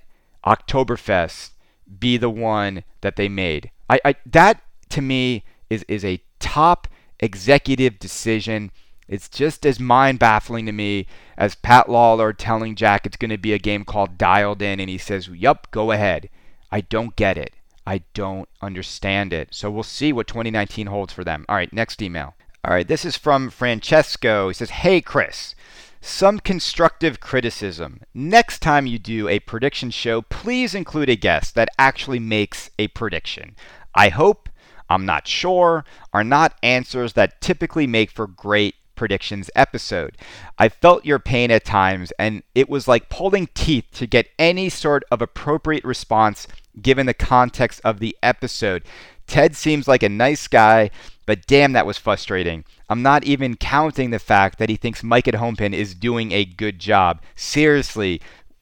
Oktoberfest be the one that they made. I, I that to me is is a top executive decision. It's just as mind baffling to me as Pat Lawlor telling Jack it's going to be a game called Dialed In, and he says, Yup, go ahead. I don't get it. I don't understand it. So we'll see what 2019 holds for them. All right, next email. All right, this is from Francesco. He says, Hey, Chris, some constructive criticism. Next time you do a prediction show, please include a guest that actually makes a prediction. I hope, I'm not sure, are not answers that typically make for great predictions episode. I felt your pain at times, and it was like pulling teeth to get any sort of appropriate response given the context of the episode. Ted seems like a nice guy, but damn, that was frustrating. I'm not even counting the fact that he thinks Mike at Homepin is doing a good job. Seriously,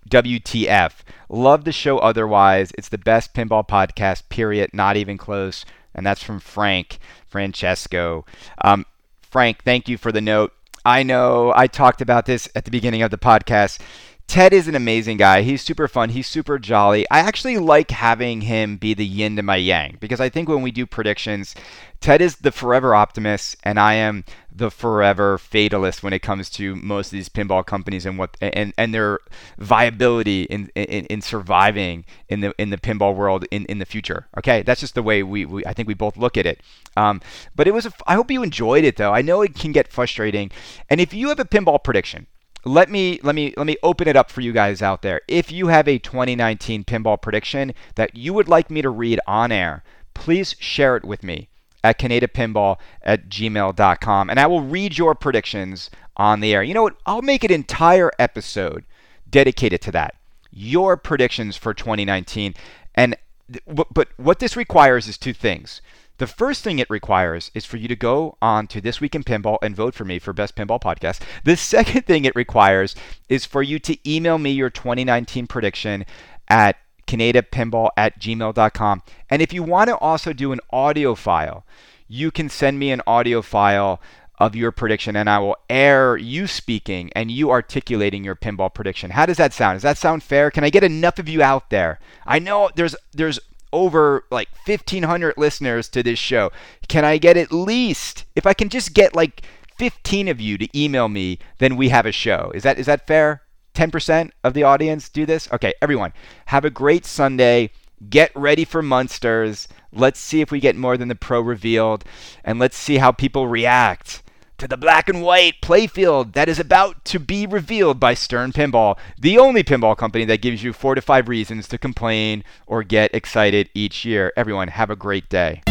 WTF. Love the show otherwise. It's the best pinball podcast, period. Not even close. And that's from Frank Francesco. Um, Frank, thank you for the note. I know I talked about this at the beginning of the podcast. Ted is an amazing guy. He's super fun. He's super jolly. I actually like having him be the yin to my yang because I think when we do predictions, Ted is the forever optimist and I am the forever fatalist when it comes to most of these pinball companies and what and, and their viability in, in, in surviving in the in the pinball world in, in the future. Okay, that's just the way we, we I think we both look at it. Um, but it was a, I hope you enjoyed it though. I know it can get frustrating, and if you have a pinball prediction let me let me let me open it up for you guys out there. If you have a 2019 pinball prediction that you would like me to read on air, please share it with me at kanedapinball at gmail.com and I will read your predictions on the air. You know what? I'll make an entire episode dedicated to that. Your predictions for 2019. And but what this requires is two things. The first thing it requires is for you to go on to This Week in Pinball and vote for me for Best Pinball Podcast. The second thing it requires is for you to email me your 2019 prediction at kanedapinball at gmail.com. And if you want to also do an audio file, you can send me an audio file of your prediction and I will air you speaking and you articulating your pinball prediction. How does that sound? Does that sound fair? Can I get enough of you out there? I know there's there's over like 1500 listeners to this show. Can I get at least if I can just get like 15 of you to email me, then we have a show. Is that is that fair? 10% of the audience do this? Okay, everyone, have a great Sunday. Get ready for Munsters. Let's see if we get more than the pro revealed and let's see how people react to the black and white playfield that is about to be revealed by Stern Pinball, the only pinball company that gives you four to five reasons to complain or get excited each year. Everyone, have a great day.